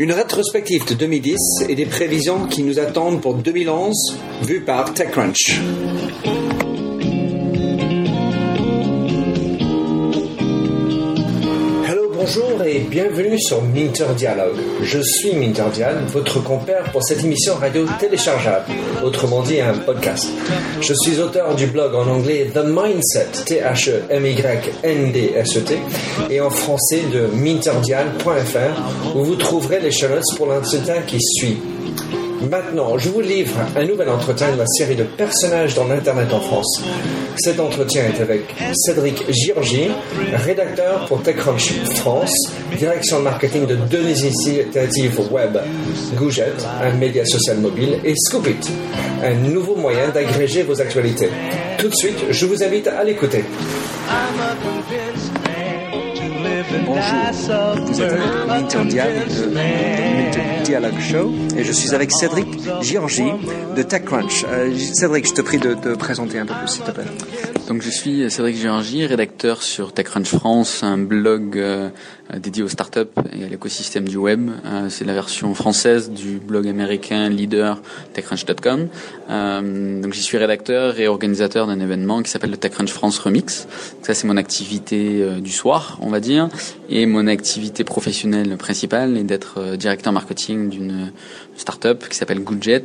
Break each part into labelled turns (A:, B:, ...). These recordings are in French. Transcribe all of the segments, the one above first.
A: Une rétrospective de 2010 et des prévisions qui nous attendent pour 2011, vues par TechCrunch. Et bienvenue sur Minter Dialogue. Je suis Minter Dial, votre compère pour cette émission radio téléchargeable, autrement dit un podcast. Je suis auteur du blog en anglais The Mindset, T-H-E-M-Y-N-D-S-E-T, et en français de minterdial.fr, où vous trouverez les show pour l'entretien qui suit. Maintenant, je vous livre un nouvel entretien de la série de personnages dans l'Internet en France. Cet entretien est avec Cédric Girgi, rédacteur pour TechCrunch France, direction de marketing de deux initiatives web, Goujet, un média social mobile, et Scoopit, un nouveau moyen d'agréger vos actualités. Tout de suite, je vous invite à l'écouter.
B: Bonjour, vous êtes avec de Dialogue Show et je suis avec Cédric Giorgi de TechCrunch. Euh, Cédric, je te prie de te présenter un peu plus, s'il te plaît.
C: Donc je suis Cédric Giorgi, rédacteur sur TechCrunch France, un blog euh, dédié aux startups et à l'écosystème du web. Euh, c'est la version française du blog américain leader TechCrunch.com. Euh, donc j'y suis rédacteur et organisateur d'un événement qui s'appelle le TechCrunch France Remix. ça c'est mon activité du soir, on va dire, et mon activité professionnelle principale est d'être directeur marketing d'une startup qui s'appelle Goodjet.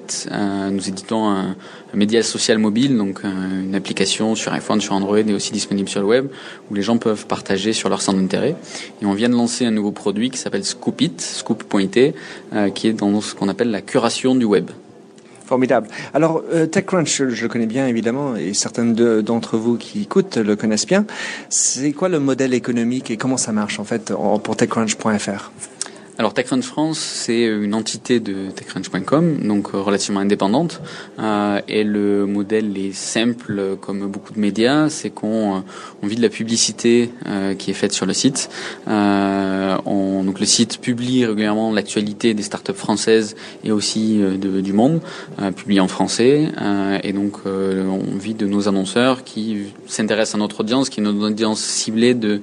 C: nous éditons un, média social mobile, donc une application sur iPhone sur Android et aussi disponible sur le web, où les gens peuvent partager sur leur centre d'intérêt. Et on vient de lancer un nouveau produit qui s'appelle Scoopit, scoop.it, euh, qui est dans ce qu'on appelle la curation du web.
B: Formidable. Alors, euh, TechCrunch, je, le connais bien évidemment, et certains d'entre vous qui écoutent le connaissent bien. C'est quoi le modèle économique et comment ça marche en fait pour TechCrunch.fr
C: alors TechCrunch France, c'est une entité de TechCrunch.com, donc euh, relativement indépendante. Euh, et le modèle est simple, comme beaucoup de médias, c'est qu'on euh, on vit de la publicité euh, qui est faite sur le site. Euh, on, donc le site publie régulièrement l'actualité des startups françaises et aussi du monde, publié en français. et donc on vit de nos annonceurs qui s'intéressent à notre audience, qui est notre audience ciblée de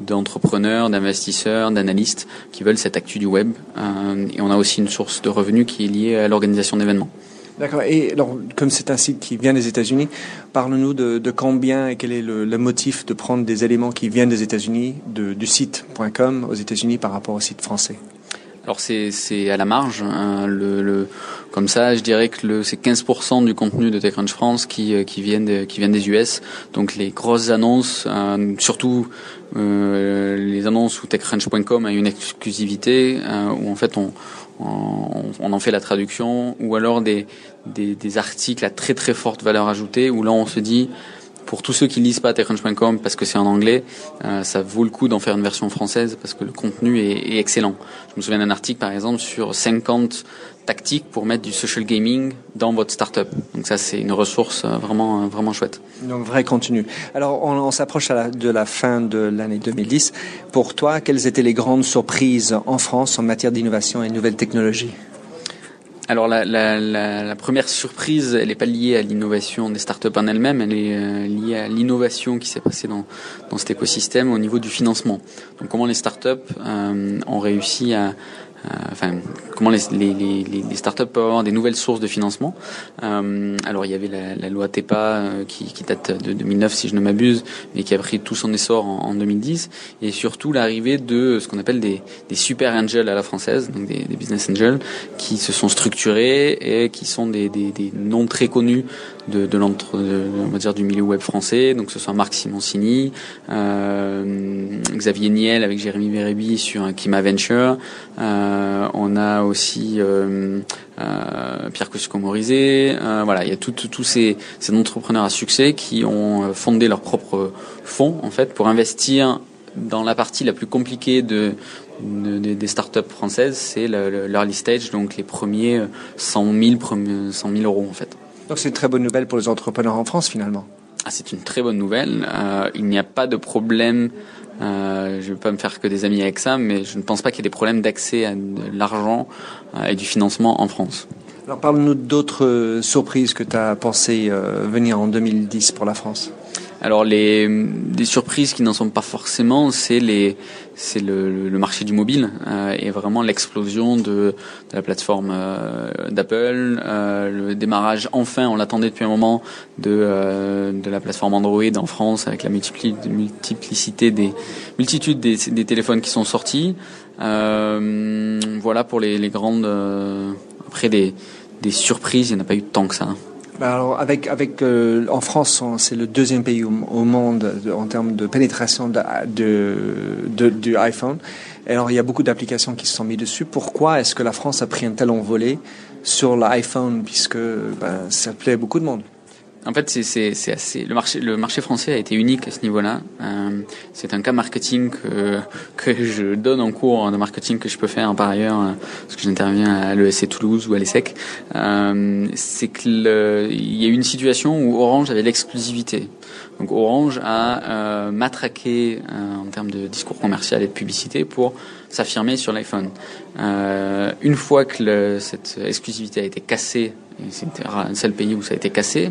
C: d'entrepreneurs, d'investisseurs, d'analystes qui veulent cette actu du web. Euh, et on a aussi une source de revenus qui est liée à l'organisation d'événements.
B: D'accord. Et alors, comme c'est un site qui vient des États-Unis, parle-nous de, combien et quel est le, motif de prendre des éléments qui viennent des États-Unis, du site.com aux États-Unis par rapport au site français?
C: Alors c'est à la marge. Hein, le, comme ça, je dirais que c'est 15% du contenu de TechCrunch France qui, euh, qui viennent qui des US. Donc les grosses annonces, euh, surtout euh, les annonces où TechCrunch.com a une exclusivité, euh, où en fait on, on, on, en fait la traduction, ou alors des, des, des articles à très très forte valeur ajoutée, où là on se dit pour tous ceux qui lisent pas TechCrunch.com parce que c'est en anglais, euh, ça vaut le coup d'en faire une version française parce que le contenu est, est excellent. Je me souviens d'un article par exemple sur 50 tactiques pour mettre du social gaming dans votre startup. Donc ça c'est une ressource euh, vraiment euh, vraiment chouette.
B: Donc vrai contenu. Alors on, on s'approche de la fin de l'année 2010. Pour toi, quelles étaient les grandes surprises en France en matière d'innovation et de nouvelles technologies?
C: Alors la, la, la, la, première surprise, elle n'est pas liée à l'innovation des startups en elles-mêmes, elle est euh, liée à l'innovation qui s'est passée dans, dans cet écosystème au niveau du financement. Donc comment les startups euh, ont réussi à, enfin, comment les, les, les, les, startups peuvent avoir des nouvelles sources de financement. Euh, alors il y avait la, la loi TEPA euh, qui, qui, date de 2009 si je ne m'abuse, mais qui a pris tout son essor en, en 2010, et surtout l'arrivée de ce qu'on appelle des, des, super angels à la française, donc des, des, business angels, qui se sont structurés et qui sont des, des noms très connus de, de l'entre, on va dire du milieu web français, donc ce soit Marc Simoncini, euh, Xavier Niel avec Jérémy Bérébi sur Kima Venture, euh, on a aussi euh, euh Pierre Cusco-Morizet, euh, voilà, il y a tous ces, ces entrepreneurs à succès qui ont fondé leur propre fonds en fait pour investir dans la partie la plus compliquée de, de, de, des startups françaises, c'est l'early stage, donc les premiers 100 000, 100 000 euros en fait.
B: Donc c'est une très bonne nouvelle pour les entrepreneurs en France finalement.
C: Ah, c'est une très bonne nouvelle. Euh, il n'y a pas de problème. Euh, je ne vais pas me faire que des amis avec ça, mais je ne pense pas qu'il y ait des problèmes d'accès à de l'argent euh, et du financement en France.
B: Alors parle-nous d'autres surprises que tu as pensé venir en 2010 pour la France.
C: Alors les des surprises qui n'en sont pas forcément, c'est les c'est le, le, marché du mobile euh, et vraiment l'explosion de, de, la plateforme euh, d'Apple, euh, le démarrage enfin, on l'attendait depuis un moment, de, euh, de la plateforme Android en France avec la multiplicité des multitudes des, des téléphones qui sont sortis. Euh, voilà pour les, les grandes. après des, des surprises, il n'y en a pas eu tant que ça.
B: Bah, alors avec avec euh, en France, c'est le deuxième pays au, monde en termes de pénétration de, de, du iPhone. Alors il y a beaucoup d'applications qui se sont mises dessus. Pourquoi est-ce que la France a pris un tel envolé sur l'iPhone puisque ben, ça plaît beaucoup de monde?
C: En fait, c'est assez. Le marché, le marché français a été unique à ce niveau-là. Euh, c'est un cas marketing que, que je donne en cours de marketing que je peux faire par ailleurs, euh, parce que j'interviens à l'ESC Toulouse ou à l'ESSEC. Euh, c'est qu'il y a eu une situation où Orange avait l'exclusivité. Donc Orange a euh, matraqué euh, en termes de discours commercial et de publicité pour s'affirmer sur l'iPhone. Euh, une fois que le, cette exclusivité a été cassée, c'était un seul pays où ça a été cassé,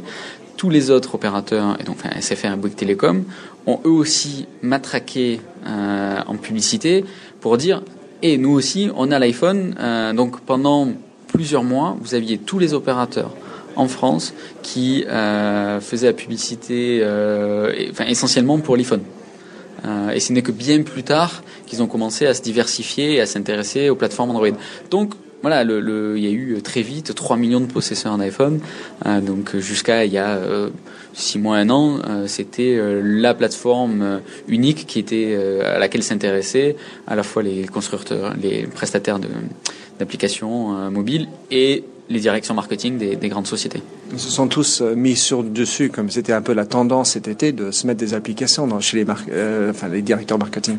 C: tous les autres opérateurs, et donc SFR et Bouygues Télécom, ont eux aussi matraqué euh, en publicité pour dire et eh, nous aussi, on a l'iPhone. Euh, donc pendant plusieurs mois, vous aviez tous les opérateurs en France qui faisaient la publicité enfin, essentiellement pour l'iPhone. Euh, et ce n'est que bien plus tard qu'ils ont commencé à se diversifier et à s'intéresser aux plateformes Android. Donc voilà, il y a eu très vite 3 millions de possesseurs d'iPhone. Euh, donc jusqu'à il y a 6 mois, un an, c'était la plateforme unique à laquelle s'intéressaient à la fois les constructeurs, les prestataires d'applications mobiles et les directions marketing des, grandes sociétés.
B: Ils se sont tous euh, mis sur dessus, comme c'était un peu la tendance cet été, de se mettre des applications dans, chez les, euh, enfin, les directeurs marketing.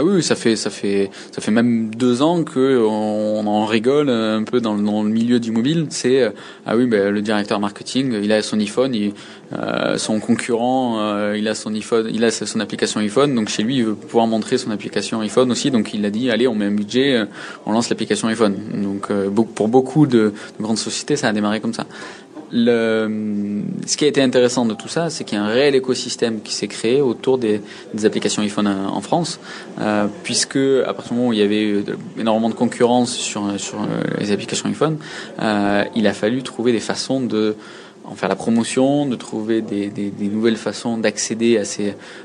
C: Ah oui, ça fait ça fait ça fait même deux ans que on, en rigole un peu dans, dans le milieu du mobile. C'est euh, ah oui, ben, le directeur marketing, il a son iPhone, il, euh, son concurrent, euh, il a son iPhone, il a son application iPhone, donc chez lui il veut pouvoir montrer son application iPhone aussi. Donc il a dit allez, on met un budget, on lance l'application iPhone. Donc pour beaucoup de grandes sociétés, ça a démarré comme ça le, ce qui a été intéressant de tout ça, c'est qu'il y a un réel écosystème qui s'est créé autour des, applications iPhone en France, euh, puisque à partir du moment où il y avait énormément de concurrence sur, sur les applications iPhone, euh, il a fallu trouver des façons de en faire la promotion, de trouver des, nouvelles façons d'accéder à,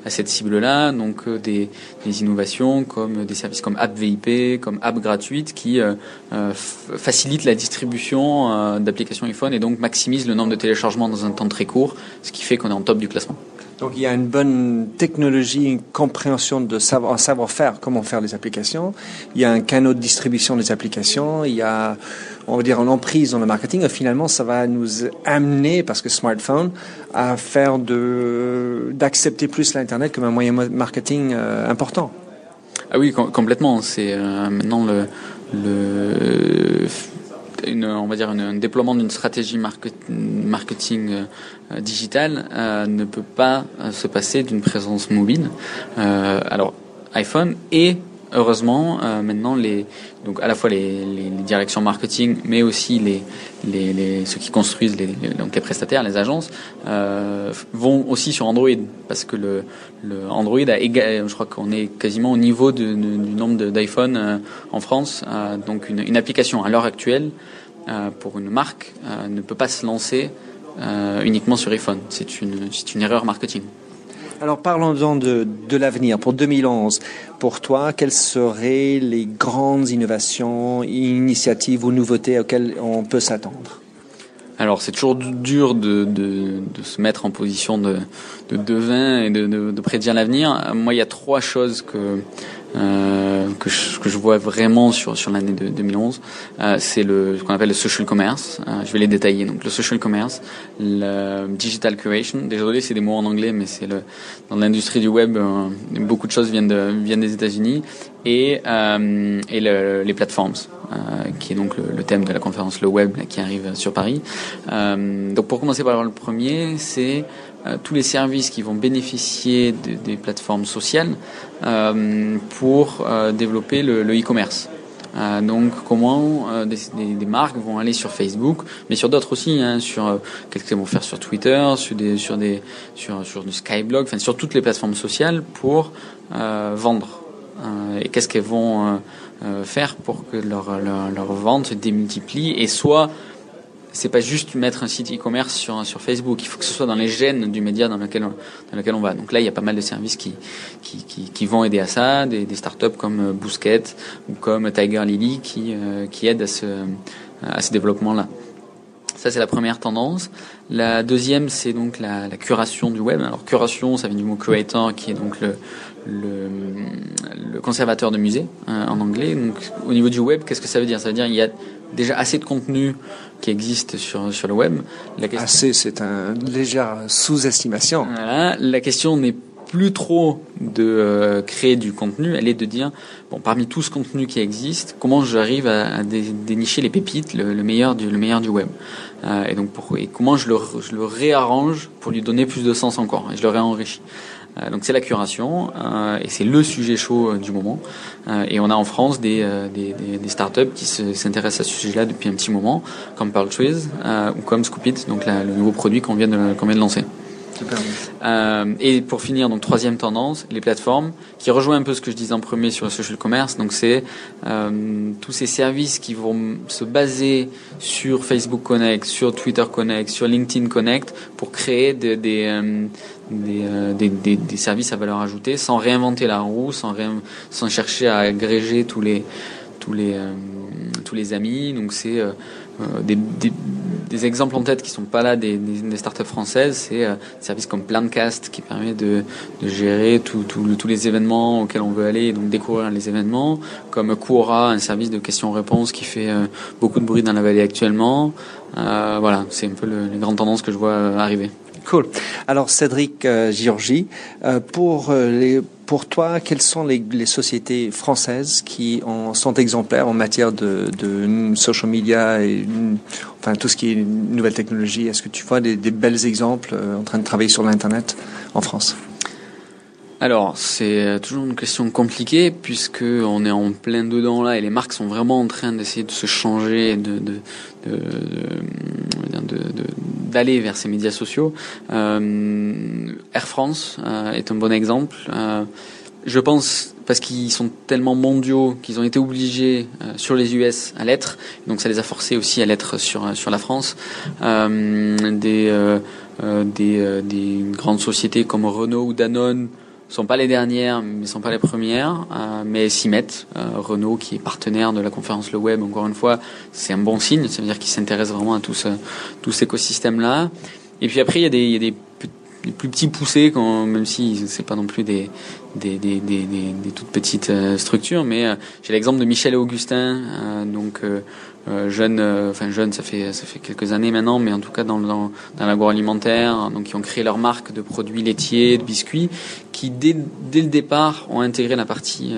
C: à cette cible-là, donc euh, des, des, innovations comme des services comme App VIP, comme App gratuite qui euh, euh facilitent la distribution euh, d'applications iPhone et donc maximisent le nombre de téléchargements dans un temps très court, ce qui fait qu'on est en top du classement.
B: Donc il y a une bonne technologie, une compréhension de savoir, savoir-faire, comment faire les applications. Il y a un canal de distribution des applications. Il y a, on va dire, une emprise dans le marketing. Et finalement, ça va nous amener, parce que smartphone, à faire de, d'accepter plus l'Internet comme un moyen marketing euh, important.
C: Ah oui, complètement. C'est euh, maintenant le, le une, on va dire un déploiement d'une stratégie marketing euh, digitale euh, ne peut pas euh, se passer d'une présence mobile. alors iPhone et heureusement maintenant les donc à la fois les, directions marketing mais aussi les, les, ceux qui construisent les, donc les prestataires les agences vont aussi sur Android parce que le, Android a je crois qu'on est quasiment au niveau du nombre d'iPhone en France donc une, application à l'heure actuelle euh, pour une marque euh, ne peut pas se lancer euh, uniquement sur iPhone. C'est une, une erreur marketing.
B: Alors parlons-en de, de l'avenir. Pour 2011, pour toi, quelles seraient les grandes innovations, initiatives ou nouveautés auxquelles on peut s'attendre?
C: Alors c'est toujours dur de, de, de, se mettre en position de, de devin et de, de prédire l'avenir. Moi, il y a trois choses que euh, que, je, que je vois vraiment sur, sur l'année de 2011, euh, c'est le ce qu'on appelle le social commerce. Euh, je vais les détailler. Donc le social commerce, le digital curation. Désolé, c'est des mots en anglais, mais c'est le dans l'industrie du web, euh, beaucoup de choses viennent de viennent des États-Unis et euh, et le, les plateformes, qui est donc le, le, thème de la conférence, le web qui arrive sur Paris. donc pour commencer par le premier, c'est euh, tous les services qui vont bénéficier des plateformes sociales euh, pour euh, développer le e-commerce. donc comment des, des, marques vont aller sur Facebook, mais sur d'autres aussi, hein, sur qu'est-ce qu'elles vont faire sur Twitter, sur des sur des sur sur du Skyblog, enfin sur toutes les plateformes sociales pour vendre. et qu'est-ce qu'elles vont faire pour que leur, leur, leur vente se démultiplie et soit c'est pas juste mettre un site e-commerce sur, sur Facebook. Il faut que ce soit dans les gènes du média dans lequel, on, dans lequel on va. Donc là, il y a pas mal de services qui, qui, qui, vont aider à ça, des, startups comme euh, Bousquet ou comme Tiger Lily qui, euh, qui aident à ce, à ce développement-là. Ça, c'est la première tendance. La deuxième, c'est donc la, curation du web. Alors, curation, ça vient du mot curator, qui est donc le, le, conservateur de musée hein, en anglais. Donc, au niveau du web, qu'est-ce que ça veut dire? Ça veut dire qu'il y a déjà assez de contenu qui existe sur, sur le web.
B: La question... Assez, c'est une légère sous-estimation.
C: Voilà. La question n'est plus trop de euh, créer du contenu, elle est de dire, bon, parmi tout ce contenu qui existe, comment j'arrive à, à dénicher les pépites, le, le, meilleur du, le meilleur du web. Euh, et donc, pour, et comment je le, je le réarrange pour lui donner plus de sens encore, et je le réenrichis. Euh, donc c'est la curation euh, et c'est le sujet chaud euh, du moment. et on a en France des, des, des, des startups qui s'intéressent à ce sujet-là depuis un petit moment, comme Pearl Trees ou comme Scoopit, donc la, le nouveau produit qu'on vient de, qu'on vient de lancer. Euh, et pour finir, donc troisième tendance, les plateformes, qui rejoint un peu ce que je disais en premier sur le social commerce. Donc c'est euh, tous ces services qui vont se baser sur Facebook Connect, sur Twitter Connect, sur LinkedIn Connect, pour créer des, des, euh, euh des, services à valeur ajoutée, sans réinventer la roue, sans, chercher à agréger tous les euh, amis. Donc c'est euh, des, exemples en tête qui sont pas là des, startups françaises, c'est euh, des services comme Plancast qui permet de, gérer tous les événements auxquels on veut aller et donc découvrir les événements, comme Quora, un service de questions-réponses qui fait beaucoup de bruit dans la vallée actuellement. Voilà, c'est un peu le, les grandes tendances que je vois arriver.
B: Cool. Alors Cédric euh, Giorgi, euh, pour les pour toi, quelles sont les, sociétés françaises qui sont exemplaires en matière de, social media et enfin tout ce qui est nouvelle technologie? Est-ce que tu vois des, belles exemples euh, en train de travailler sur l'internet en France?
C: Alors, c'est toujours une question compliquée puisque on est en plein dedans là et les marques sont vraiment en train d'essayer de se changer, de, de, de, d'aller vers ces médias sociaux. Euh, Air France euh, est un bon exemple. Euh, je pense parce qu'ils sont tellement mondiaux qu'ils ont été obligés euh, sur les US à l'être, donc ça les a forcés aussi à l'être sur sur la France. Euh, des euh, des, des grandes sociétés comme Renault ou Danone sont pas les dernières, mais sont pas les premières, euh, mais s'y mettent. Euh, Renault, qui est partenaire de la conférence Le Web, encore une fois, c'est un bon signe. Ça veut dire qu'ils s'intéressent vraiment à tout, ce, tout cet écosystème-là. Et puis après, il y a des, il y a des, des plus petits poussés, quand, même si c'est pas non plus des, des, des, des, des toutes petites euh, structures, mais euh, j'ai l'exemple de Michel et Augustin, euh, donc jeune, enfin jeune, ça fait ça fait quelques années maintenant, mais en tout cas dans dans, dans l'agroalimentaire, donc qui ont créé leur marque de produits laitiers, de biscuits, qui dès dès le départ ont intégré la partie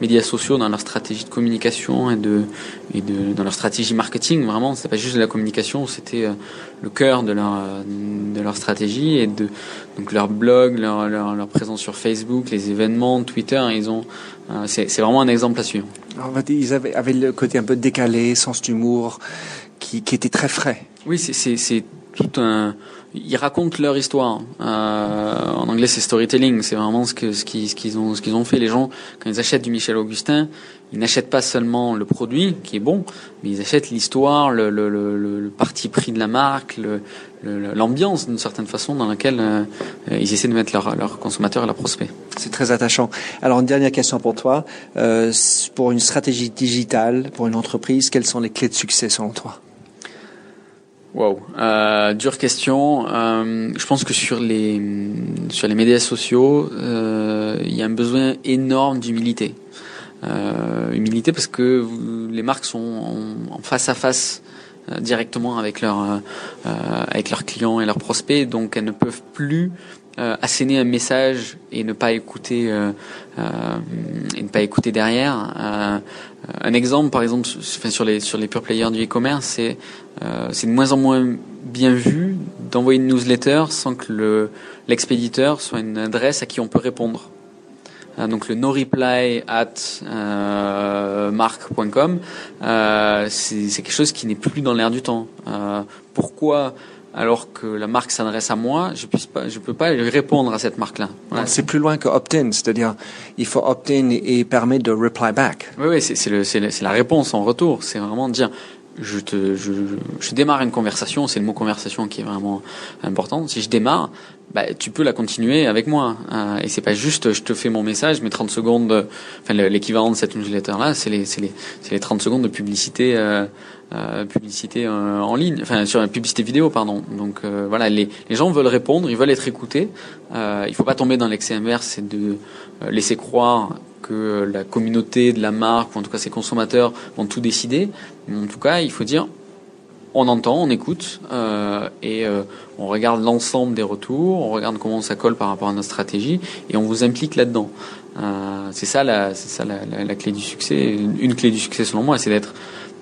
C: médias sociaux dans leur stratégie de communication et de et de dans leur stratégie marketing. Vraiment, c'était pas juste de la communication, c'était le cœur de leur de leur stratégie et de donc leur blog, leur leur, leur présence sur Facebook, les événements, Twitter, ils ont euh, c'est vraiment un exemple à suivre.
B: Alors, ils avaient, avaient, le côté un peu décalé, sens d'humour, qui, qui, était très frais.
C: Oui, c'est tout un. Ils racontent leur histoire. Euh, en anglais, c'est storytelling. C'est vraiment ce que ce qu'ils ce qu'ils ont ce qu'ils ont fait. Les gens, quand ils achètent du Michel Augustin, ils n'achètent pas seulement le produit qui est bon, mais ils achètent l'histoire, le, le, le, le, parti pris de la marque, l'ambiance d'une certaine façon dans laquelle euh, ils essaient de mettre leurs leur consommateurs et leurs prospects.
B: C'est très attachant. Alors une dernière question pour toi. Euh, pour une stratégie digitale, pour une entreprise, quelles sont les clés de succès selon toi?
C: Wow, euh, dure question. Euh, je pense que sur les sur les médias sociaux, euh, il y a un besoin énorme d'humilité. Euh, humilité parce que les marques sont en, face à face directement avec leurs euh, avec leurs clients et leurs prospects, donc elles ne peuvent plus asséner un message et ne pas écouter pas écouter derrière. un exemple, par exemple, sur les sur pure players du e-commerce, c'est de moins en moins bien vu d'envoyer une newsletter sans que le l'expéditeur soit une adresse à qui on peut répondre. Donc le no reply at mark.com, c'est quelque chose qui n'est plus dans l'air du temps. pourquoi alors que la marque s'adresse à moi, je puisse pas, je peux pas répondre à cette marque-là.
A: C'est plus loin que opt-in, c'est-à-dire il faut opt-in et permettre de reply back.
C: Oui, oui, c'est la réponse en retour. C'est vraiment dire, je te, je, je démarre une conversation, c'est le mot conversation qui est vraiment important. Si je démarre, bah, tu peux la continuer avec moi. Euh, et c'est pas juste, je te fais mon message, mes 30 secondes, enfin l'équivalent de cette newsletter là, c'est les, c'est les, c'est les 30 secondes de publicité. Euh, euh, publicité euh, en ligne, enfin sur la publicité vidéo, pardon. Donc euh, voilà, les, les, gens veulent répondre, ils veulent être écoutés. Euh, il faut pas tomber dans l'excès inverse, c'est de laisser croire que la communauté de la marque, ou en tout cas ses consommateurs, vont tout décider. en tout cas, il faut dire, on entend, on écoute et on regarde l'ensemble des retours, on regarde comment ça colle par rapport à notre stratégie et on vous implique là-dedans. c'est ça, la, c'est ça la, la, clé du succès. Une clé du succès selon moi, c'est d'être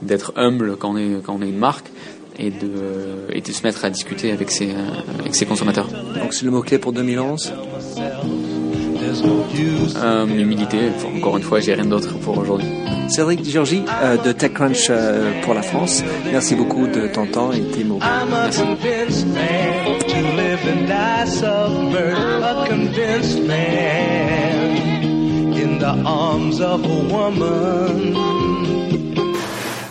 C: d'être humble quand on est quand on est une marque et de et de se mettre à discuter avec ses avec ses consommateurs.
A: Donc c'est le mot clé pour 2011.
C: Euh, humilité. Encore une fois, j'ai rien d'autre pour aujourd'hui.
A: Cédric Georgie euh, de TechCrunch euh, pour la France. Merci beaucoup de ton temps et tes mots. Merci.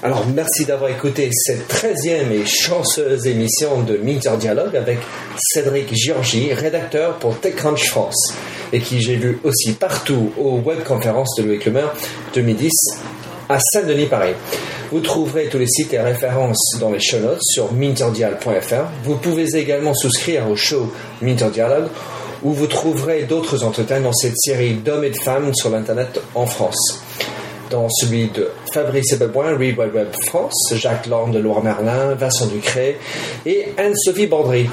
B: Alors, merci d'avoir écouté cette treizième et chanceuse émission de Minter Dialogue avec Cédric Giorgi, rédacteur pour TechCrunch France, et qui j'ai vu aussi partout aux webconférences de Louis Clemer 2010 à Saint-Denis, Paris. Vous trouverez tous les sites et références dans les show notes sur minterdial.fr. Vous pouvez également souscrire au show Minter Dialogue où vous trouverez d'autres entretiens dans cette série d'hommes et de femmes sur l'Internet en France dans celui de Fabrice Ebeboin, Read Web France, Jacques Lorne de Loire-Merlin, Vincent Ducré et Anne-Sophie Bordry.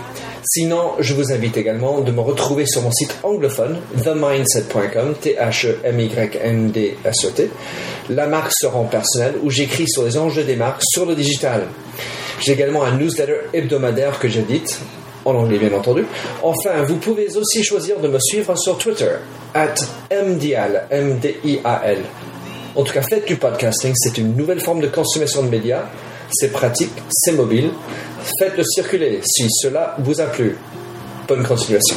B: Sinon, je vous invite également de me retrouver sur mon site anglophone, themindset.com, T-H-E-M-Y-N-D-S-E-T. La marque se rend personnelle où j'écris sur les enjeux des marques sur le digital. J'ai également un newsletter hebdomadaire que j'édite, en anglais bien entendu. Enfin, vous pouvez aussi choisir de me suivre sur Twitter, at MDIAL, M-D-I-A-L. En tout cas, faites du podcasting, c'est une nouvelle forme de consommation de médias. C'est pratique, c'est mobile. Faites-le circuler si cela vous a plu. Bonne continuation.